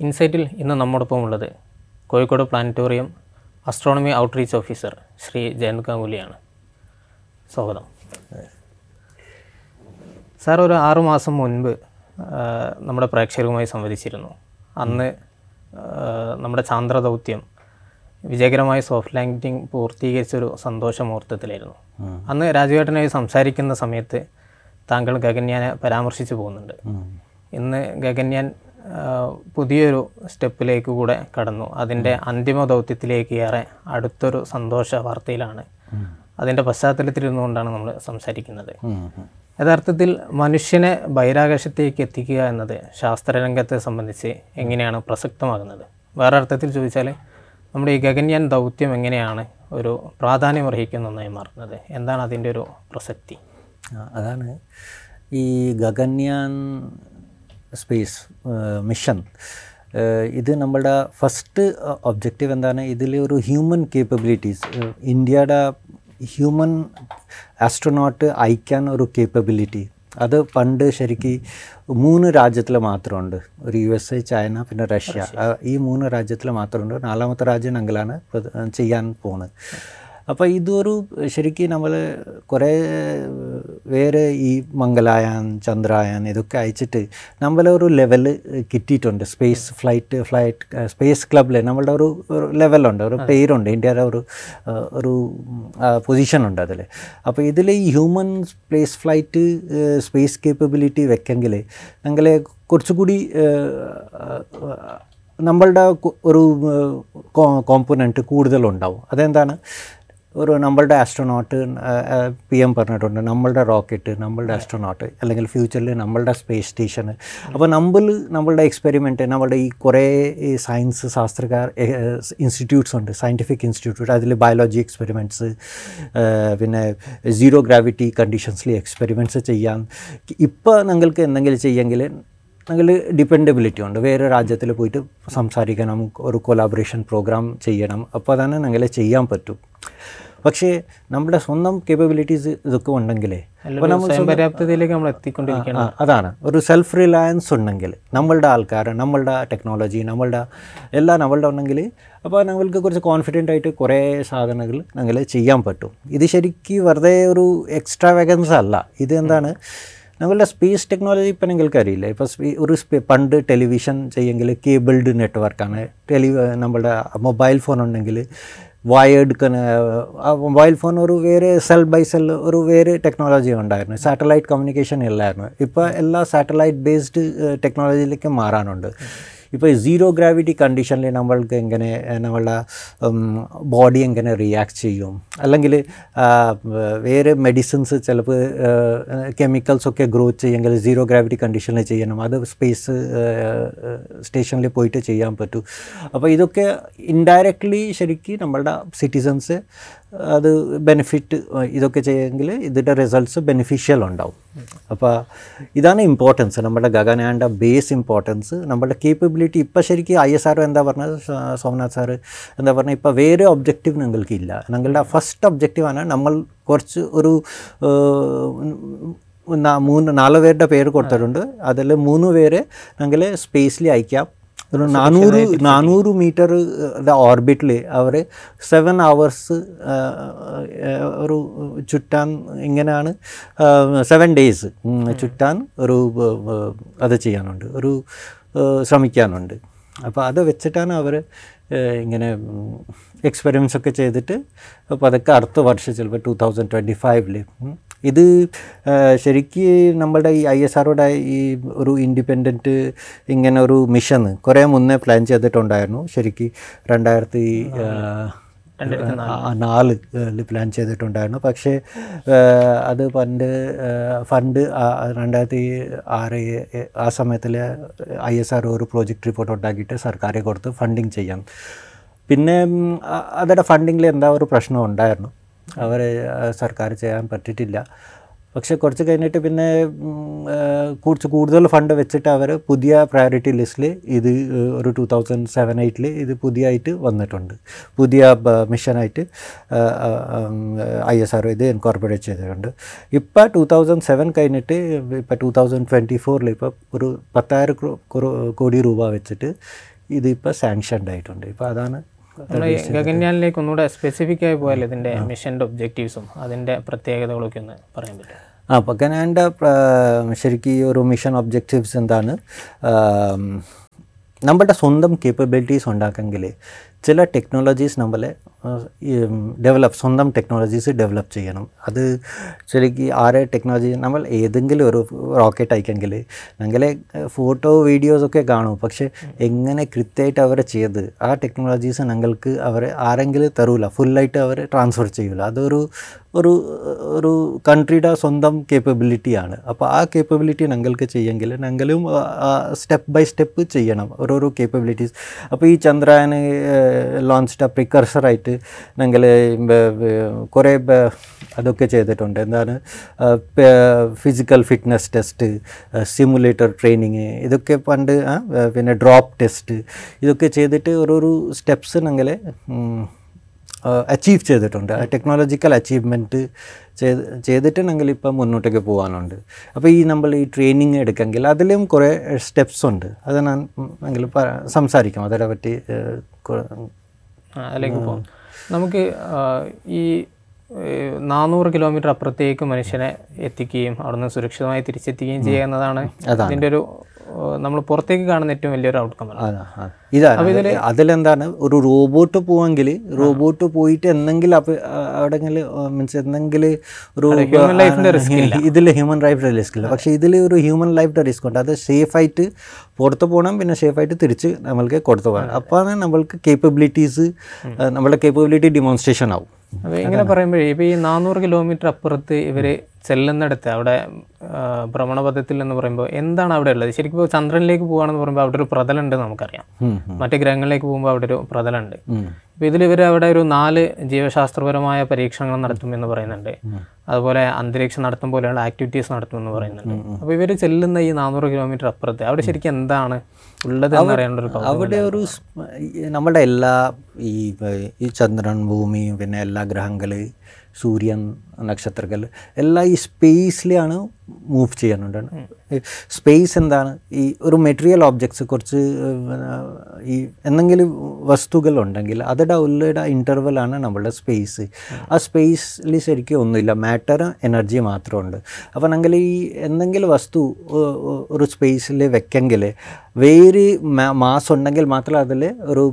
ഇൻസൈറ്റിൽ ഇന്ന് നമ്മോടൊപ്പം ഉള്ളത് Kozhikode planetarium astronomy outreach officer Shri Jayant ഗാംഗുലിയാണ്. സ്വാഗതം. സാർ ഒരു ആറുമാസം മുൻപ് നമ്മുടെ പ്രേക്ഷകരുമായി സംവദിച്ചിരുന്നു. അന്ന് നമ്മുടെ ചാന്ദ്ര ദൗത്യം വിജയകരമായി സോഫ്റ്റ് ലാൻഡിംഗ് പൂർത്തീകരിച്ചൊരു സന്തോഷ മുഹൂർത്തത്തിലായിരുന്നു അന്ന് രാജുവേട്ടനായി സംസാരിക്കുന്ന സമയത്ത് താങ്കൾ ഗഗന്യാനെ പരാമർശിച്ചു പോകുന്നുണ്ട്. ഇന്ന് ഗഗന്യാൻ ആ, പുതിയൊരു സ്റ്റെപ്പിലേക്ക് കൂടെ കടന്നു. അതിന്റെ അന്തിമ ദൗത്യത്തിലേക്ക് ഏറെ അടുത്തൊരു സന്തോഷ വാർത്തയിലാണ്. അതിന്റെ പശ്ചാത്തലത്തിലിരുന്നുകൊണ്ടാണ് നമ്മൾ സംസാരിക്കുന്നത്. യഥാർത്ഥത്തിൽ മനുഷ്യനെ ബഹിരാകാശത്തേക്ക് എത്തിക്കുക എന്നത് ശാസ്ത്രരംഗത്തെ സംബന്ധിച്ച് എങ്ങനെയാണ് പ്രസക്തമാകുന്നത്? വേറെ അർത്ഥത്തിൽ ചോദിച്ചാൽ നമ്മുടെ ഈ ഗഗൻയാൻ ദൗത്യം എങ്ങനെയാണ് ഒരു പ്രാധാന്യം അർഹിക്കുന്ന ഒന്നായി മാറുന്നത്? എന്താണ് അതിന്റെ ഒരു പ്രസക്തി? അതാണ് ഈ ഗഗന്യാൻ സ്പേസ് മിഷൻ ഇത് നമ്മുടെ ഫസ്റ്റ് ഒബ്ജക്റ്റീവ് എന്താണ്? ഇതിൽ ഒരു ഹ്യൂമൻ കേപ്പബിലിറ്റീസ് ഇന്ത്യയുടെ ഹ്യൂമൻ ആസ്ട്രോനോട്ട് അയക്കാൻ ഒരു കേപ്പബിലിറ്റി അത് പണ്ട് ശരിക്ക് മൂന്ന് രാജ്യത്തിൽ മാത്രമുണ്ട്. ഒരു യു എസ് എ ചൈന പിന്നെ റഷ്യ ഈ മൂന്ന് രാജ്യത്തിൽ മാത്രമുണ്ട്. നാലാമത്തെ രാജ്യം ഞങ്ങളാണ് ചെയ്യാൻ പോകുന്നത് അപ്പോൾ ഇതൊരു ശരിക്കും നമ്മൾ കുറേ വേറെ ഈ മംഗലായാൻ ചന്ദ്രായാൻ ഇതൊക്കെ അയച്ചിട്ട് നമ്മളെ ഒരു ലെവൽ കിട്ടിയിട്ടുണ്ട്. സ്പേസ് ഫ്ലൈറ്റ് ഫ്ലൈറ്റ് സ്പേസ് ക്ലബിൽ നമ്മളുടെ ഒരു ലെവലുണ്ട് ഒരു പേരുണ്ട്. ഇന്ത്യയുടെ ഒരു ഒരു പൊസിഷൻ ഉണ്ട് അതിൽ അപ്പോൾ ഇതിൽ ഈ human space flight space capability വെക്കെങ്കിൽ ഞങ്ങളെ കുറച്ചുകൂടി നമ്മളുടെ ഒരു കോമ്പണന്റ് കൂടുതലുണ്ടാവും. അതെന്താണ്? ഒരു നമ്മളുടെ ആസ്ട്രോനോട്ട് പി എം പറഞ്ഞിട്ടുണ്ട് നമ്മളുടെ റോക്കറ്റ് നമ്മളുടെ ആസ്ട്രോനോട്ട് അല്ലെങ്കിൽ ഫ്യൂച്ചറിൽ നമ്മളുടെ സ്പേസ് സ്റ്റേഷൻ അപ്പോൾ നമ്മൾ നമ്മളുടെ എക്സ്പെരിമെന്റ് നമ്മളുടെ ഈ കുറേ ഈ സയൻസ് ശാസ്ത്രകാർ ഇൻസ്റ്റിറ്റ്യൂട്ട്സ് ഉണ്ട് സയന്റിഫിക് ഇൻസ്റ്റിറ്റ്യൂട്ട് അതിൽ ബയോളജി എക്സ്പെരിമെന്റ്സ് പിന്നെ സീറോ ഗ്രാവിറ്റി കണ്ടീഷൻസിൽ എക്സ്പെരിമെന്റ്സ് ചെയ്യാൻ ഇപ്പോൾ നിങ്ങൾക്ക് എന്തെങ്കിലും ചെയ്യെങ്കിൽ അല്ലെങ്കിൽ ഡിപ്പെൻഡബിലിറ്റി ഉണ്ട് വേറെ രാജ്യത്തിൽ പോയിട്ട് സംസാരിക്കണം ഒരു കൊലാബറേഷൻ പ്രോഗ്രാം ചെയ്യണം അപ്പോൾ തന്നെ ഞങ്ങളെ ചെയ്യാൻ പറ്റും. പക്ഷേ നമ്മുടെ സ്വന്തം കേപ്പബിലിറ്റീസ് ഇതൊക്കെ സ്വയം പര്യാപ്തതയിലേക്ക് നമ്മൾ എത്തിക്കൊണ്ടിരിക്കുകയാണ് ആ, അതാണ്. ഒരു സെൽഫ് റിലയൻസ് ഉണ്ടെങ്കിൽ നമ്മളുടെ ആൾക്കാർ നമ്മളുടെ ടെക്നോളജി നമ്മളുടെ എല്ലാം നമ്മളുടെ ഉണ്ടെങ്കിൽ അപ്പോൾ ഞങ്ങൾക്ക് കുറച്ച് കോൺഫിഡന്റ് ആയിട്ട് കുറേ സാധനങ്ങൾ ഞങ്ങൾ ചെയ്യാൻ പറ്റും. ഇത് ശരിക്കും വെറുതെ ഒരു എക്സ്ട്രാ വേഗൻസ് അല്ല. ഇത് എന്താണ്? ഞങ്ങളുടെ സ്പേസ് ടെക്നോളജി ഇപ്പം നിങ്ങൾക്ക് അറിയില്ല? ഇപ്പോൾ സ്പീ ഒരു സ്പേ- പണ്ട് ടെലിവിഷൻ ചെയ്യെങ്കിൽ കേബിൾഡ് നെറ്റ്വർക്കാണ് ടെലി നമ്മളുടെ മൊബൈൽ ഫോൺ ഉണ്ടെങ്കിൽ വയേർഡ് മൊബൈൽ ഫോൺ ഒരു വേറെ സെൽ ബൈ സെൽ ഒരു വേറെ ടെക്നോളജി ഉണ്ടായിരുന്നു. സാറ്റലൈറ്റ് കമ്മ്യൂണിക്കേഷൻ ഇല്ലായിരുന്നു. ഇപ്പോൾ എല്ലാ സാറ്റലൈറ്റ് ബേസ്ഡ് ടെക്നോളജിയിലേക്ക് മാറാനുണ്ട്. ഇപ്പോൾ സീറോ ഗ്രാവിറ്റി കണ്ടീഷനിൽ നമ്മൾക്ക് എങ്ങനെ നമ്മളുടെ ബോഡി എങ്ങനെ റിയാക്ട് ചെയ്യും? അല്ലെങ്കിൽ വേറെ മെഡിസിൻസ് ചിലപ്പോൾ കെമിക്കൽസ് ഒക്കെ ഗ്രോ ചെയ്യുമെങ്കിൽ സീറോ ഗ്രാവിറ്റി കണ്ടീഷനിൽ ചെയ്യണം. അത് സ്പേസ് സ്റ്റേഷനിൽ പോയിട്ട് ചെയ്യാൻ പറ്റും. അപ്പോൾ ഇതൊക്കെ ഇൻഡയറക്റ്റ്ലി ശരിക്കും നമ്മളുടെ സിറ്റിസൺസ് അത് ബെനിഫിറ്റ് ഇതൊക്കെ ചെയ്യുമെങ്കിൽ ഇതിന്റെ റിസൾട്ട്സ് ബെനിഫിഷ്യൽ ഉണ്ടാവും. അപ്പോൾ ഇതാണ് ഇമ്പോർട്ടൻസ് നമ്മുടെ ഗഗനാന്റെ ബേസ് ഇമ്പോർട്ടൻസ് നമ്മുടെ കേപ്പബിലിറ്റി ഇപ്പോൾ ശരിക്കും ഐ എസ് ആർ എന്താ പറഞ്ഞത്? സോമനാഥ് സാറ് എന്താ പറഞ്ഞത്? ഇപ്പോൾ വേറെ ഒബ്ജക്റ്റീവ് ഞങ്ങൾക്കില്ല ഞങ്ങളുടെ ഫസ്റ്റ് ഒബ്ജക്റ്റീവാണ് നമ്മൾ കുറച്ച് ഒരു മൂന്ന് നാല് പേരുടെ പേര് കൊടുത്തിട്ടുണ്ട്. അതിൽ മൂന്ന് പേര് ഞങ്ങൾ സ്പേസിൽ അയക്കാം. ഒരു നാനൂറ് നാനൂറ് മീറ്റർ ഓർബിറ്റിൽ അവർ സെവൻ അവേഴ്സ് ഒരു ചുറ്റാൻ ഇങ്ങനെയാണ് സെവൻ ഡേയ്സ് ചുറ്റാൻ ഒരു അത് ചെയ്യാനുണ്ട് ഒരു ശ്രമിക്കാനുണ്ട്. അപ്പോൾ അത് വെച്ചിട്ടാണ് അവർ ഇങ്ങനെ എക്സ്പെരിമെൻസ് ഒക്കെ ചെയ്തിട്ട് അപ്പോൾ അതൊക്കെ അടുത്ത വർഷം ചിലപ്പോൾ ടു തൗസൻഡ് ട്വന്റി ഫൈവിൽ ഇത് ശരിക്ക് നമ്മളുടെ ഈ ഐ എസ് ആറോടെ ഈ ഒരു ഇൻഡിപെൻഡന്റ് ഇങ്ങനെ ഒരു മിഷൻ കുറേ മുന്നേ പ്ലാൻ ചെയ്തിട്ടുണ്ടായിരുന്നു. ശരിക്ക് രണ്ടായിരത്തി നാല് പ്ലാൻ ചെയ്തിട്ടുണ്ടായിരുന്നു. പക്ഷേ അത് പണ്ട് ഫണ്ട് രണ്ടായിരത്തി ആറ് ആ സമയത്തിൽ ഐ എസ് ആർ ഒരു പ്രോജക്റ്റ് റിപ്പോർട്ട് ഉണ്ടാക്കിയിട്ട് സർക്കാരെ കൊടുത്ത് ഫണ്ടിങ് ചെയ്യാം. പിന്നെ അതിന്റെ ഫണ്ടിങ്ങിൽ എന്താ ഒരു പ്രശ്നം ഉണ്ടായിരുന്നു. അവർ സർക്കാർ ചെയ്യാൻ പറ്റിയിട്ടില്ല. പക്ഷെ കുറച്ച് കഴിഞ്ഞിട്ട് പിന്നെ കുറച്ച് കൂടുതൽ ഫണ്ട് വെച്ചിട്ട് അവർ പുതിയ പ്രയോറിറ്റി ലിസ്റ്റിൽ ഇത് ഒരു ടു തൗസൻഡ് സെവൻ എയ്റ്റിൽ ഇത് പുതിയതായിട്ട് വന്നിട്ടുണ്ട്. പുതിയ മിഷനായിട്ട് ഐ എസ് ആർ ഇത് ഇൻകോർപ്പറേറ്റ് ചെയ്തിട്ടുണ്ട്. ഇപ്പോൾ ടു തൗസൻഡ് സെവൻ കഴിഞ്ഞിട്ട് ഇപ്പോൾ ടു തൗസൻഡ് ട്വന്റി ഫോറിൽ ഇപ്പോൾ ഒരു പത്തായിരം കോടി രൂപ വെച്ചിട്ട് ഇതിപ്പോൾ സാങ്ഷൻഡ് ആയിട്ടുണ്ട്. ഇപ്പോൾ അതാണ് നമ്മൾ ഗഗൻയാനിലേക്ക് ഒന്നുകൂടെ സ്പെസിഫിക് ആയി പോയാൽ ഇതിന്റെ മിഷന്റെ ഒബ്ജക്റ്റീവ്സും അതിന്റെ പ്രത്യേകതകളൊക്കെ ഒന്ന് പറയാൻ പറ്റും. ആ അപ്പോൾ കനാന്റെ ശരിക്കും ഈ ഒരു മിഷൻ ഒബ്ജക്റ്റീവ്സ് എന്താണ്? നമ്മളുടെ സ്വന്തം കേപ്പബിലിറ്റീസ് ഉണ്ടാക്കെങ്കിൽ ചില ടെക്നോളജീസ് നമ്മളെ ഡെവലപ്പ് സ്വന്തം ടെക്നോളജീസ് ഡെവലപ്പ് ചെയ്യണം. അത് ശരിക്കും ആരെ ടെക്നോളജി നമ്മൾ ഏതെങ്കിലും ഒരു റോക്കറ്റ് അയക്കെങ്കിൽ ഞങ്ങളെ ഫോട്ടോ വീഡിയോസൊക്കെ കാണും. പക്ഷെ എങ്ങനെ കൃത്യമായിട്ട് അവരെ ചെയ്ത് ആ ടെക്നോളജീസ് ഞങ്ങൾക്ക് അവർ ആരെങ്കിലും തരൂല. ഫുള്ളായിട്ട് അവർ ട്രാൻസ്ഫർ ചെയ്യൂല. അതൊരു ഒരു ഒരു കൺട്രിയുടെ സ്വന്തം കേപ്പബിലിറ്റിയാണ് അപ്പോൾ ആ കേപ്പബിലിറ്റി ഞങ്ങൾക്ക് ചെയ്യെങ്കിൽ ഞങ്ങളും സ്റ്റെപ്പ് ബൈ സ്റ്റെപ്പ് ചെയ്യണം. ഓരോരോ കേപ്പബിലിറ്റീസ് അപ്പോൾ ഈ ചന്ദ്രയാന് ലോഞ്ച് പ്രിക്കർസറായിട്ട് ഞങ്ങൾ കുറേ അതൊക്കെ ചെയ്തിട്ടുണ്ട്. എന്താണ് physical fitness test simulator training ഇതൊക്കെ പണ്ട് ആ, പിന്നെ ഡ്രോപ്പ് ടെസ്റ്റ് ഇതൊക്കെ ചെയ്തിട്ട് ഓരോരോ സ്റ്റെപ്സ് ഞങ്ങൾ അച്ചീവ് ചെയ്തിട്ടുണ്ട്. ടെക്നോളജിക്കൽ അച്ചീവ്മെന്റ് ചെയ്ത് ചെയ്തിട്ട് ഞങ്ങൾ ഇപ്പം മുന്നോട്ടേക്ക് പോകാനുണ്ട് അപ്പോൾ ഈ നമ്മൾ ഈ ട്രെയിനിങ് എടുക്കെങ്കിൽ അതിലും കുറേ സ്റ്റെപ്സ് ഉണ്ട്. അത് ഞാൻ ഞങ്ങൾ സംസാരിക്കാം. അതിനെ പറ്റി ആ, അതിലേക്ക് പോകും നമുക്ക് ഈ നാനൂറ് കിലോമീറ്റർ അപ്പുറത്തേക്ക് മനുഷ്യനെ എത്തിക്കുകയും അവിടുന്ന് സുരക്ഷിതമായി തിരിച്ചെത്തുകയും ചെയ്യുക എന്നതാണ് അതിന്റെ ഒരു നമ്മൾ പുറത്തേക്ക് കാണുന്ന ഏറ്റവും വലിയൊരു ഔട്ട്കം. ഇതാണ്. അതിലെന്താണ്? ഒരു റോബോട്ട് പോവെങ്കിൽ റോബോട്ട് പോയിട്ട് എന്തെങ്കിലും അപ്പൊ അവിടെ മീൻസ് എന്തെങ്കിലും ഒരു ഇതിൽ ഹ്യൂമൻ ലൈഫിന്റെ റിസ്ക് ഇല്ല. പക്ഷേ ഇതിൽ ഒരു ഹ്യൂമൻ ലൈഫിന്റെ റിസ്ക് ഉണ്ട്. അത് സേഫായിട്ട് പുറത്ത് പോകണം പിന്നെ സേഫായിട്ട് തിരിച്ച് നമ്മൾക്ക് കൊടുത്തു പോകണം. അപ്പോൾ നമ്മൾക്ക് കേപ്പബിലിറ്റീസ് നമ്മളുടെ കേപ്പബിലിറ്റി ഡിമോൺസ്ട്രേഷൻ ആവും. ഇങ്ങനെ പറയുമ്പോഴേ ഇപ്പോൾ ഈ നാനൂറ് കിലോമീറ്റർ അപ്പുറത്ത് ഇവർ ചെല്ലുന്നിടത്ത് അവിടെ ഭ്രമണപഥത്തിൽ എന്ന് പറയുമ്പോൾ എന്താണ് അവിടെ ഉള്ളത്? ശരിക്കും ഇപ്പോൾ ചന്ദ്രനിലേക്ക് പോകുകയാണെന്ന് പറയുമ്പോൾ അവിടെ ഒരു പ്രതലുണ്ട് നമുക്കറിയാം. മറ്റു ഗ്രഹങ്ങളിലേക്ക് പോകുമ്പോൾ അവിടെ ഒരു പ്രതലുണ്ട്. ഇപ്പോൾ ഇതിൽ ഇവർ അവിടെ ഒരു നാല് ജീവശാസ്ത്രപരമായ പരീക്ഷണങ്ങൾ നടത്തും എന്ന് പറയുന്നുണ്ട്. അതുപോലെ അന്തരീക്ഷം നടത്തും പോലെയുള്ള ആക്ടിവിറ്റീസ് നടത്തും എന്ന് പറയുന്നുണ്ട്. അപ്പോൾ ഇവർ ചെല്ലുന്ന ഈ നാനൂറ് കിലോമീറ്റർ അപ്പുറത്ത് അവിടെ ശരിക്കും എന്താണ് ഉള്ളത് എന്ന് അറിയേണ്ട ഒരു. അവിടെ ഒരു നമ്മുടെ എല്ലാ ഈ ഈ ചന്ദ്രൻ ഭൂമി പിന്നെ എല്ലാ ഗ്രഹങ്ങൾ സൂര്യൻ നക്ഷത്രങ്ങൾ എല്ലാം ഈ സ്പേസിലാണ് മൂവ് ചെയ്യാനുണ്ടാണ് സ്പേസ് എന്താണ്? ഈ ഒരു മെറ്റീരിയൽ ഓബ്ജക്ട്സ് കുറച്ച് ഈ എന്തെങ്കിലും വസ്തുക്കൾ ഉണ്ടെങ്കിൽ അതിന്റെ ഉള്ളിടെ ഇന്റർവലാണ് നമ്മളുടെ സ്പേസ് ആ സ്പേസിൽ ശരിക്കും ഒന്നുമില്ല. മാറ്റർ എനർജി മാത്രമുണ്ട്. അപ്പോൾ നമ്മൾ ഈ എന്തെങ്കിലും വസ്തു ഒരു സ്പേസിൽ വെക്കെങ്കിൽ വേറെ മാസ് ഉണ്ടെങ്കിൽ മാത്രമേ അതിൽ ഒരു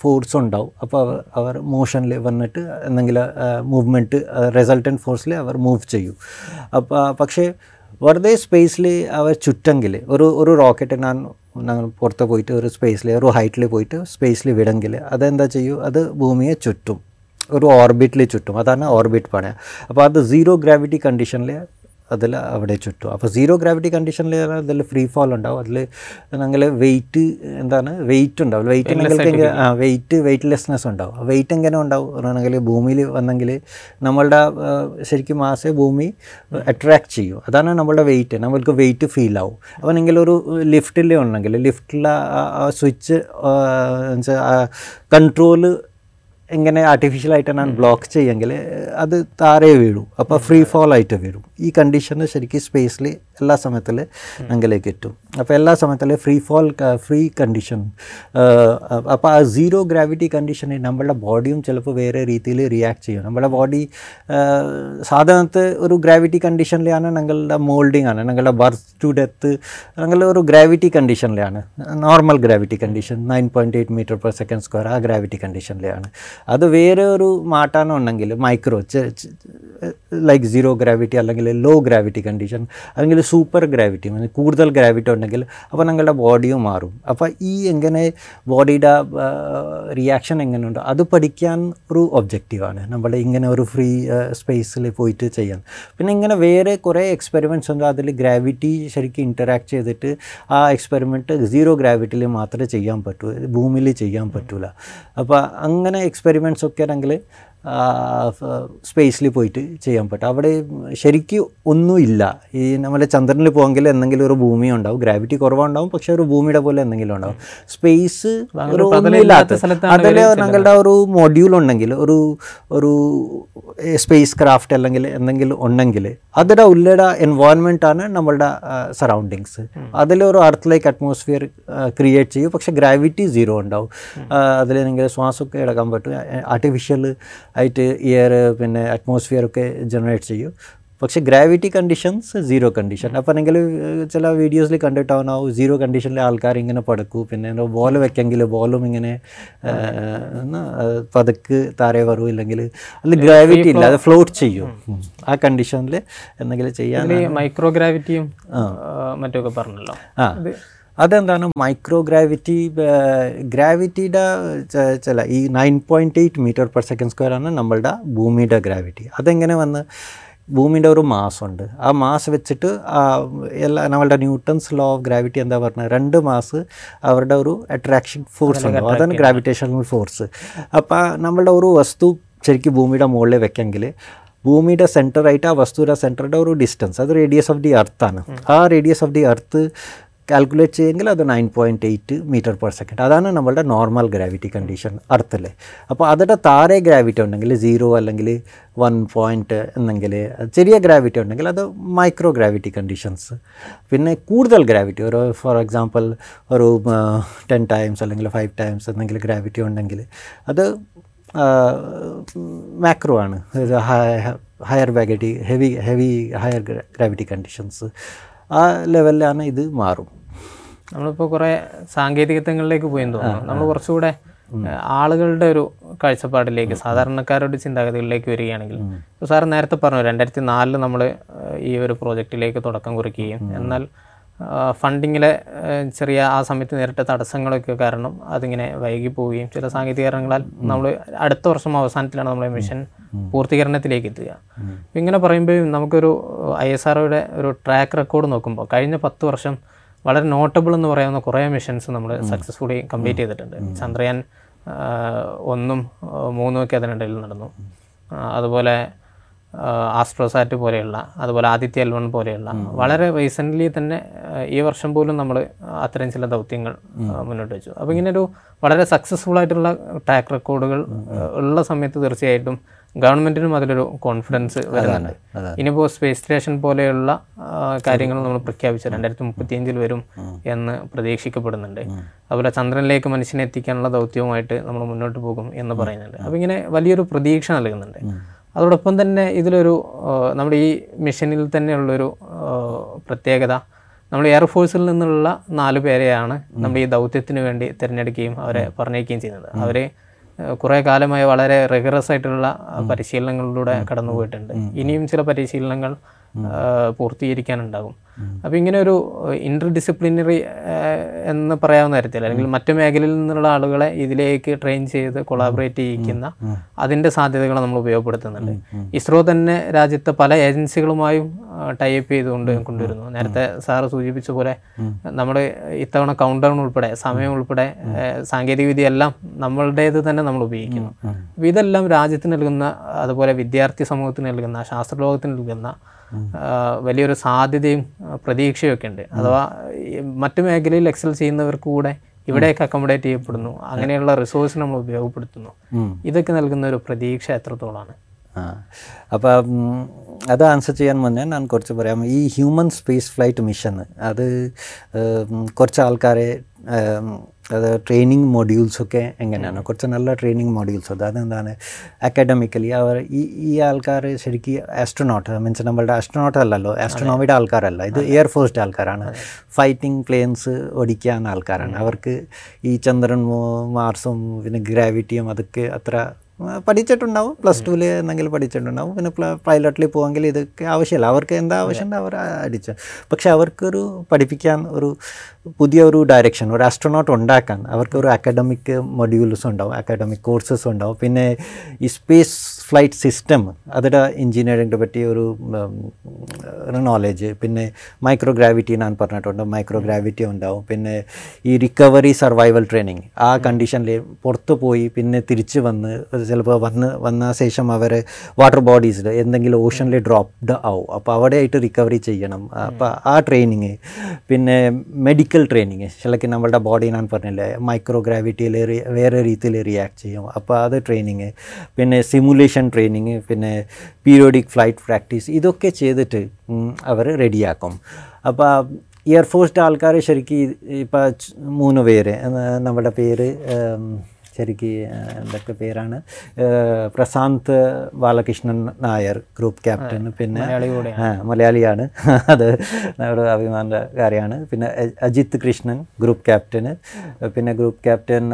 ഫോഴ്സ് ഉണ്ടാവും. അപ്പോൾ അവർ അവർ മോഷനിൽ വന്നിട്ട് എന്തെങ്കിലും മൂവ്മെന്റ് റിസൾട്ടന്റ് ഫോഴ്സിൽ അവർ മൂവ് ചെയ്യും. അപ്പോൾ പക്ഷേ വെറുതെ സ്പേസിൽ അവർ ചുറ്റെങ്കിൽ ഒരു ഒരു റോക്കറ്റ് ഞാൻ ഞങ്ങൾ പുറത്ത് പോയിട്ട് ഒരു സ്പേസിൽ ഒരു ഹൈറ്റിൽ പോയിട്ട് സ്പേസിൽ വിടെങ്കിൽ അതെന്താ ചെയ്യൂ? അത് ഭൂമിയെ ചുറ്റും ഒരു ഓർബിറ്റിൽ ചുറ്റും അതാണ് ഓർബിറ്റ് പണയ അപ്പോൾ അത് സീറോ ഗ്രാവിറ്റി കണ്ടീഷനിൽ അതിൽ അവിടെ ചുറ്റും. അപ്പോൾ സീറോ ഗ്രാവിറ്റി കണ്ടീഷനിൽ അതിൽ ഫ്രീ ഫോൾ ഉണ്ടാവും. അതിൽ ഞങ്ങൾ വെയിറ്റ് എന്താണ് വെയിറ്റ് ഉണ്ടാവും. വെയിറ്റ് ആ വെയിറ്റ് വെയിറ്റ്ലെസ്നെസ് ഉണ്ടാവും. ആ വെയിറ്റ് എങ്ങനെ ഉണ്ടാവും? പറഞ്ഞെങ്കിൽ ഭൂമിയിൽ വന്നെങ്കിൽ നമ്മളുടെ ശരിക്കും മാസേ ഭൂമി അട്രാക്ട് ചെയ്യും. അതാണ് നമ്മളുടെ വെയിറ്റ് നമ്മൾക്ക് വെയിറ്റ് ഫീൽ ആവും. അപ്പോൾ നിങ്ങൾ ഒരു ലിഫ്റ്റിൽ ഉണ്ടെങ്കിൽ ലിഫ്റ്റിലെ ആ സ്വിച്ച് കൺട്രോൾ എങ്ങനെ ആർട്ടിഫിഷ്യലായിട്ട് ഞാൻ ബ്ലോക്ക് ചെയ്യുമെങ്കിൽ അത് താരേ വീഴും. അപ്പോൾ ഫ്രീ ഫോൾ ആയിട്ട് വീഴും. ഈ കണ്ടീഷന് ശരിക്കും സ്പേസിൽ എല്ലാ സമയത്തിൽ ഞങ്ങളിലേക്ക് എത്തും. അപ്പോൾ എല്ലാ സമയത്തിൽ ഫ്രീ ഫോൾ ഫ്രീ കണ്ടീഷൻ അപ്പോൾ ആ സീറോ ഗ്രാവിറ്റി കണ്ടീഷനിൽ നമ്മളുടെ ബോഡിയും ചിലപ്പോൾ വേറെ രീതിയിൽ റിയാക്ട് ചെയ്യും. നമ്മുടെ ബോഡി സാധാരണത്തെ ഒരു ഗ്രാവിറ്റി കണ്ടീഷനിലാണ് ഞങ്ങളുടെ മോൾഡിംഗ് ആണ് ഞങ്ങളുടെ ബർത്ത് ടു ഡെത്ത് ഞങ്ങൾ ഒരു gravity കണ്ടീഷനിലാണ് normal gravity condition nine point eight metre per second square ആ ഗ്രാവിറ്റി കണ്ടീഷനിലാണ് അത് വേറെ ഒരു മാറ്റാനം ഉണ്ടെങ്കിൽ മൈക്രോ ലൈക്ക് സീറോ ഗ്രാവിറ്റി അല്ലെങ്കിൽ ലോ ഗ്രാവിറ്റി കണ്ടീഷൻ അല്ലെങ്കിൽ സൂപ്പർ ഗ്രാവിറ്റി കൂടുതൽ ഗ്രാവിറ്റി ഉണ്ടെങ്കിൽ അപ്പോൾ ഞങ്ങളുടെ ബോഡിയും മാറും. അപ്പോൾ ഈ എങ്ങനെ ബോഡിയുടെ റിയാക്ഷൻ എങ്ങനെയുണ്ടോ? അത് പഠിക്കാൻ ഒരു ഒബ്ജക്റ്റീവാണ് നമ്മൾ ഇങ്ങനെ ഒരു ഫ്രീ സ്പേസിൽ പോയിട്ട് ചെയ്യാൻ. പിന്നെ ഇങ്ങനെ വേറെ കുറേ എക്സ്പെരിമെന്റ്സ് ഉണ്ട്. അതിൽ ഗ്രാവിറ്റി ശരിക്കും ഇന്ററാക്ട് ചെയ്തിട്ട് ആ എക്സ്പെരിമെന്റ് സീറോ ഗ്രാവിറ്റിയിൽ മാത്രമേ ചെയ്യാൻ പറ്റൂ. ഭൂമിയിൽ ചെയ്യാൻ പറ്റില്ല അപ്പോൾ അങ്ങനെ എക്സ്പെരിമെന്റ്സ് ഒക്കെ ആണെങ്കിൽ സ്പേസിൽ പോയിട്ട് ചെയ്യാൻ പറ്റും. അവിടെ ശരിക്കും ഒന്നുമില്ല ഈ നമ്മളെ ചന്ദ്രനിൽ പോകെങ്കിൽ എന്തെങ്കിലും ഒരു ഭൂമി ഉണ്ടാവും. ഗ്രാവിറ്റി കുറവുണ്ടാവും. പക്ഷെ ഒരു ഭൂമിയുടെ പോലെ എന്തെങ്കിലും ഉണ്ടാവും. സ്പേസ് ഒരു ഒന്നുമില്ലാത്ത അതിൽ ഞങ്ങളുടെ ഒരു മൊഡ്യൂൾ ഉണ്ടെങ്കിൽ ഒരു ഒരു സ്പേസ് ക്രാഫ്റ്റ് അല്ലെങ്കിൽ എന്തെങ്കിലും ഉണ്ടെങ്കിൽ അതിന്റെ ഉള്ളിടെ എൻവയോൺമെന്റാണ് നമ്മളുടെ സറൗണ്ടിങ്സ് അതിലൊരു അർത്തിലേക്ക് അറ്റ്മോസ്ഫിയർ ക്രിയേറ്റ് ചെയ്യും. പക്ഷെ ഗ്രാവിറ്റി സീറോ ഉണ്ടാവും. അതിൽ നിങ്ങൾ ശ്വാസമൊക്കെ എടുക്കാൻ പറ്റും. ആർട്ടിഫിഷ്യൽ ആയിട്ട് എയർ പിന്നെ അറ്റ്മോസ്ഫിയർ ഒക്കെ ജനറേറ്റ് ചെയ്യും. പക്ഷേ ഗ്രാവിറ്റി കണ്ടീഷൻസ് സീറോ കണ്ടീഷൻ അപ്പോൾ നിങ്ങൾ ചില വീഡിയോസിൽ കണ്ടിട്ടാവുന്നാവും സീറോ കണ്ടീഷനിൽ ആൾക്കാർ ഇങ്ങനെ പടക്കൂ. പിന്നെ ബോൾ വെക്കെങ്കിൽ ബോളും ഇങ്ങനെ പതുക്ക് താരെ വരും. ഇല്ലെങ്കിൽ അതിൽ ഗ്രാവിറ്റി ഇല്ല. അത് ഫ്ലോട്ട് ചെയ്യും. ആ കണ്ടീഷനിൽ എന്തെങ്കിലും ചെയ്യാൻ മൈക്രോ ഗ്രാവിറ്റിയും മറ്റൊക്കെ പറഞ്ഞല്ലോ. ആ. അതെന്താണ്? മൈക്രോ ഗ്രാവിറ്റി ഗ്രാവിറ്റിയുടെ ചില ഈ nine point eight metre per second square ആണ് നമ്മളുടെ ഭൂമിയുടെ ഗ്രാവിറ്റി. അതെങ്ങനെ വന്ന്? ഭൂമിന്റെ ഒരു മാസ് ഉണ്ട് ആ മാസ് വെച്ചിട്ട് ആ എല്ലാ നമ്മളുടെ ന്യൂട്ടൺസ് ലോ ഓഫ് ഗ്രാവിറ്റി എന്താ പറഞ്ഞത് രണ്ട് മാസ് അവരുടെ ഒരു അട്രാക്ഷൻ ഫോഴ്സ് ഉണ്ട്. അതാണ് ഗ്രാവിറ്റേഷണൽ ഫോഴ്സ്. അപ്പോൾ നമ്മളുടെ ഒരു വസ്തു ശരിക്കും ഭൂമിയുടെ മുകളിൽ വെക്കെങ്കിൽ ഭൂമിയുടെ സെന്ററായിട്ട് ആ വസ്തുവിന്റെ സെന്ററുടെ ഒരു ഡിസ്റ്റൻസ് അത് റേഡിയസ് ഓഫ് ദി എർത്താണ് ആ radius of the earth calculate ചെയ്യുമെങ്കിൽ അത് nine point eight metre per second അതാണ് നമ്മളുടെ നോർമൽ ഗ്രാവിറ്റി കണ്ടീഷൻ അർത്തിൽ അപ്പോൾ അതിന്റെ താഴെ ഗ്രാവിറ്റി ഉണ്ടെങ്കിൽ സീറോ അല്ലെങ്കിൽ വൺ പോയിന്റ് എന്നെങ്കിൽ ചെറിയ ഗ്രാവിറ്റി ഉണ്ടെങ്കിൽ അത് മൈക്രോ ഗ്രാവിറ്റി കണ്ടീഷൻസ് പിന്നെ കൂടുതൽ ഗ്രാവിറ്റി ഒരു ഫോർ എക്സാമ്പിൾ ഒരു ടെൻ ടൈംസ് അല്ലെങ്കിൽ ഫൈവ് ടൈംസ് എന്തെങ്കിലും ഗ്രാവിറ്റി ഉണ്ടെങ്കിൽ അത് മാക്രോ ആണ്. Higher ബാഗറ്റി heavy heavy higher gravity conditions ആ ലെവലിലാണ് ഇത് മാറും. നമ്മളിപ്പോൾ കുറേ സാങ്കേതികത്വങ്ങളിലേക്ക് പോയെന്ന് തോന്നുന്നു. നമ്മൾ കുറച്ചുകൂടെ ആളുകളുടെ ഒരു കാഴ്ചപ്പാടിലേക്ക് സാധാരണക്കാരുടെ ചിന്താഗതികളിലേക്ക് വരികയാണെങ്കിൽ സാർ നേരത്തെ പറഞ്ഞു രണ്ടായിരത്തി നാലിൽ നമ്മൾ ഈ ഒരു പ്രോജക്റ്റിലേക്ക് തുടക്കം കുറിക്കുകയും എന്നാൽ ഫണ്ടിങ്ങിലെ ചെറിയ ആ സമയത്ത് നേരിട്ട തടസ്സങ്ങളൊക്കെ കാരണം അതിങ്ങനെ വൈകി പോവുകയും ചില സാങ്കേതിക കാരണങ്ങളാൽ നമ്മൾ അടുത്ത വർഷം അവസാനത്തിലാണ് നമ്മൾ മിഷൻ പൂർത്തീകരണത്തിലേക്ക് എത്തുക. ഇങ്ങനെ പറയുമ്പോൾ നമുക്കൊരു ഐ എസ് ആർഒയുടെ ഒരു ട്രാക്ക് റെക്കോർഡ് നോക്കുമ്പോൾ കഴിഞ്ഞ പത്ത് വർഷം വളരെ നോട്ടബിൾ എന്ന് പറയാവുന്ന കുറേ മിഷൻസ് നമ്മൾ സക്സസ്ഫുള്ളി കംപ്ലീറ്റ് ചെയ്തിട്ടുണ്ട്. ചന്ദ്രയാൻ ഒന്നും മൂന്നും ഒക്കെ അതിനിടയിൽ നടന്നു. അതുപോലെ ആസ്ട്രോസാറ്റ് പോലെയുള്ള അതുപോലെ ആദിത്യ എൽവൺ പോലെയുള്ള. വളരെ റീസെന്റ്ലി തന്നെ ഈ വർഷം പോലും നമ്മൾ അത്തരം ചില ദൗത്യങ്ങൾ മുന്നോട്ട് വെച്ചു. അപ്പോൾ ഇങ്ങനെ ഒരു വളരെ സക്സസ്ഫുൾ ആയിട്ടുള്ള ട്രാക്ക് റെക്കോർഡുകൾ ഉള്ള സമയത്ത് തീർച്ചയായിട്ടും ഗവൺമെന്റിനും അതിലൊരു കോൺഫിഡൻസ് വരുന്നുണ്ട്. ഇനിയിപ്പോൾ സ്പേസ് സ്റ്റേഷൻ പോലെയുള്ള കാര്യങ്ങൾ നമ്മൾ പ്രഖ്യാപിച്ചു രണ്ടായിരത്തി മുപ്പത്തിയഞ്ചിൽ വരും എന്ന് പ്രതീക്ഷിക്കപ്പെടുന്നുണ്ട്. അതുപോലെ ചന്ദ്രനിലേക്ക് മനുഷ്യനെ എത്തിക്കാനുള്ള ദൗത്യവുമായിട്ട് നമ്മൾ മുന്നോട്ട് പോകും എന്ന് പറയുന്നുണ്ട്. അപ്പോൾ ഇങ്ങനെ വലിയൊരു പ്രതീക്ഷ നൽകുന്നുണ്ട്. അതോടൊപ്പം തന്നെ ഇതിലൊരു നമ്മുടെ ഈ മിഷനിൽ തന്നെയുള്ളൊരു പ്രത്യേകത. നമ്മൾ എയർഫോഴ്സിൽ നിന്നുള്ള നാല് പേരെയാണ് നമ്മൾ ഈ ദൗത്യത്തിന് വേണ്ടി തിരഞ്ഞെടുക്കുകയും അവരെ പറഞ്ഞേക്കുകയും ചെയ്യുന്നത്. അവർ കുറേ കാലമായി വളരെ റിഗറസ് ആയിട്ടുള്ള പരിശീലനങ്ങളിലൂടെ കടന്നു പോയിട്ടുണ്ട് ഇനിയും ചില പരിശീലനങ്ങൾ പൂർത്തീകരിക്കാനുണ്ടാകും. അപ്പോൾ ഇങ്ങനെ ഒരു ഇന്റർ ഡിസിപ്ലിനറി എന്ന് പറയാവുന്ന തരത്തിൽ അല്ലെങ്കിൽ മറ്റു മേഖലയിൽ നിന്നുള്ള ആളുകളെ ഇതിലേക്ക് ട്രെയിൻ ചെയ്ത് കൊളാബറേറ്റ് ചെയ്യിക്കുന്ന അതിന്റെ സാധ്യതകൾ നമ്മൾ ഉപയോഗപ്പെടുത്തുന്നുണ്ട്. ഇസ്രോ തന്നെ രാജ്യത്തെ പല ഏജൻസികളുമായും ടൈപ്പ് ചെയ്തുകൊണ്ട് കൊണ്ടുവരുന്നു. നേരത്തെ സാറ് സൂചിപ്പിച്ച പോലെ നമ്മൾ ഇത്തവണ കൗണ്ട് ഡൗൺ ഉൾപ്പെടെ സമയം ഉൾപ്പെടെ സാങ്കേതികവിദ്യ എല്ലാം നമ്മളുടേത് തന്നെ നമ്മൾ ഉപയോഗിക്കുന്നു. അപ്പോൾ ഇതെല്ലാം രാജ്യത്തിന് നൽകുന്ന അതുപോലെ വിദ്യാർത്ഥി സമൂഹത്തിന് നൽകുന്ന ശാസ്ത്രലോകത്തിന് നൽകുന്ന വലിയൊരു സാധ്യതയും പ്രതീക്ഷയൊക്കെ ഉണ്ട് അഥവാ മറ്റു മേഖലയിൽ എക്സൽ ചെയ്യുന്നവർക്ക് കൂടെ ഇവിടെയൊക്കെ അക്കോമഡേറ്റ് ചെയ്യപ്പെടുന്നു. അങ്ങനെയുള്ള റിസോഴ്സ് നമ്മൾ ഉപയോഗപ്പെടുത്തുന്നു. ഇതൊക്കെ നൽകുന്ന ഒരു പ്രതീക്ഷ എത്രത്തോളമാണ്? അപ്പം അത് ആൻസർ ചെയ്യാൻ മുന്നേ ഞാൻ കുറച്ച് പറയാം. ഈ ഹ്യൂമൻ സ്പേസ് ഫ്ലൈറ്റ് മിഷൻ അത് കുറച്ച് ആൾക്കാരെ അത് ട്രെയിനിങ് മൊഡ്യൂൾസൊക്കെ എങ്ങനെയാണ്? കുറച്ച് നല്ല ട്രെയിനിങ് മൊഡ്യൂൾസ് ഉണ്ട് അതെന്താണ്? അക്കാഡമിക്കലി അവർ ഈ ഈ ആൾക്കാർ ശരിക്കും ആസ്ട്രോനോട്ട് മീൻസ് നമ്മളുടെ ആസ്ട്രോനോട്ട് അല്ലല്ലോ. ആസ്ട്രോണോമിയുടെ ആൾക്കാരല്ല. ഇത് എയർഫോഴ്സിന്റെ ആൾക്കാരാണ്. ഫൈറ്റിംഗ് പ്ലെയിൻസ് ഓടിക്കാൻ ആൾക്കാരാണ്. അവർക്ക് ഈ ചന്ദ്രൻ മാർസും പിന്നെ ഗ്രാവിറ്റിയും അതൊക്കെ അത്ര പഠിച്ചിട്ടുണ്ടാവും. പ്ലസ് ടുവിൽ എന്തെങ്കിലും പഠിച്ചിട്ടുണ്ടാവും. പിന്നെ പൈലറ്റിൽ പോകെങ്കിൽ ഇതൊക്കെ ആവശ്യമില്ല. അവർക്ക് എന്താ ആവശ്യമുണ്ട് അവർ അടിച്ചു. പക്ഷെ അവർക്കൊരു പഠിപ്പിക്കാൻ ഒരു പുതിയ ഒരു ഡയറക്ഷൻ ഒരു ആസ്ട്രോനോട്ട് ഉണ്ടാക്കാൻ അവർക്കൊരു അക്കാഡമിക് മൊഡ്യൂൾസ് ഉണ്ടാവും അക്കാഡമിക് കോഴ്സസ് ഉണ്ടാവും. പിന്നെ ഈ സ്പേസ് ഫ്ലൈറ്റ് സിസ്റ്റം അതിന്റെ എഞ്ചിനീയറിംഗിനെ പറ്റി ഒരു നോളേജ് പിന്നെ മൈക്രോ ഗ്രാവിറ്റി ഞാൻ പറഞ്ഞിട്ടുണ്ട്. മൈക്രോ ഗ്രാവിറ്റി ഉണ്ടാവും. പിന്നെ ഈ റിക്കവറി സർവൈവൽ ട്രെയിനിങ് ആ കണ്ടീഷനിൽ പുറത്ത് പോയി പിന്നെ തിരിച്ച് വന്ന് ചിലപ്പോൾ വന്ന് വന്ന ശേഷം അവർ വാട്ടർ ബോഡീസിൽ എന്തെങ്കിലും ഓഷനിൽ ഡ്രോപ്ഡ് ആവും. അപ്പോൾ അവിടെയായിട്ട് റിക്കവറി ചെയ്യണം. അപ്പോൾ ആ ട്രെയിനിങ് പിന്നെ മെഡിക്കൽ ട്രെയിനിങ് ചിലക്ക് നമ്മളുടെ ബോഡി ഞാൻ പറഞ്ഞില്ലേ മൈക്രോ ഗ്രാവിറ്റിയിൽ വേറെ രീതിയിൽ റിയാക്ട് ചെയ്യും. അപ്പോൾ അത് ട്രെയിനിങ് പിന്നെ സിമുലേഷൻ ട്രെയിനിങ് പിന്നെ പീരിയോഡിക് ഫ്ലൈറ്റ് പ്രാക്ടീസ് ഇതൊക്കെ ചെയ്തിട്ട് അവർ റെഡിയാക്കും. അപ്പോൾ എയർഫോഴ്സിന്റെ ആൾക്കാർ ശരിക്കും ഇപ്പോൾ മൂന്ന് പേര് നമ്മുടെ പേര് ശരിക്കും എന്തൊക്കെ പേരാണ്? പ്രശാന്ത് ബാലകൃഷ്ണൻ നായർ ഗ്രൂപ്പ് ക്യാപ്റ്റൻ പിന്നെ മലയാളി മലയാളിയാണ്. അത് നമ്മുടെ അഭിമാന കാര്യമാണ്. പിന്നെ അജിത് കൃഷ്ണൻ ഗ്രൂപ്പ് ക്യാപ്റ്റന്. പിന്നെ ഗ്രൂപ്പ് ക്യാപ്റ്റൻ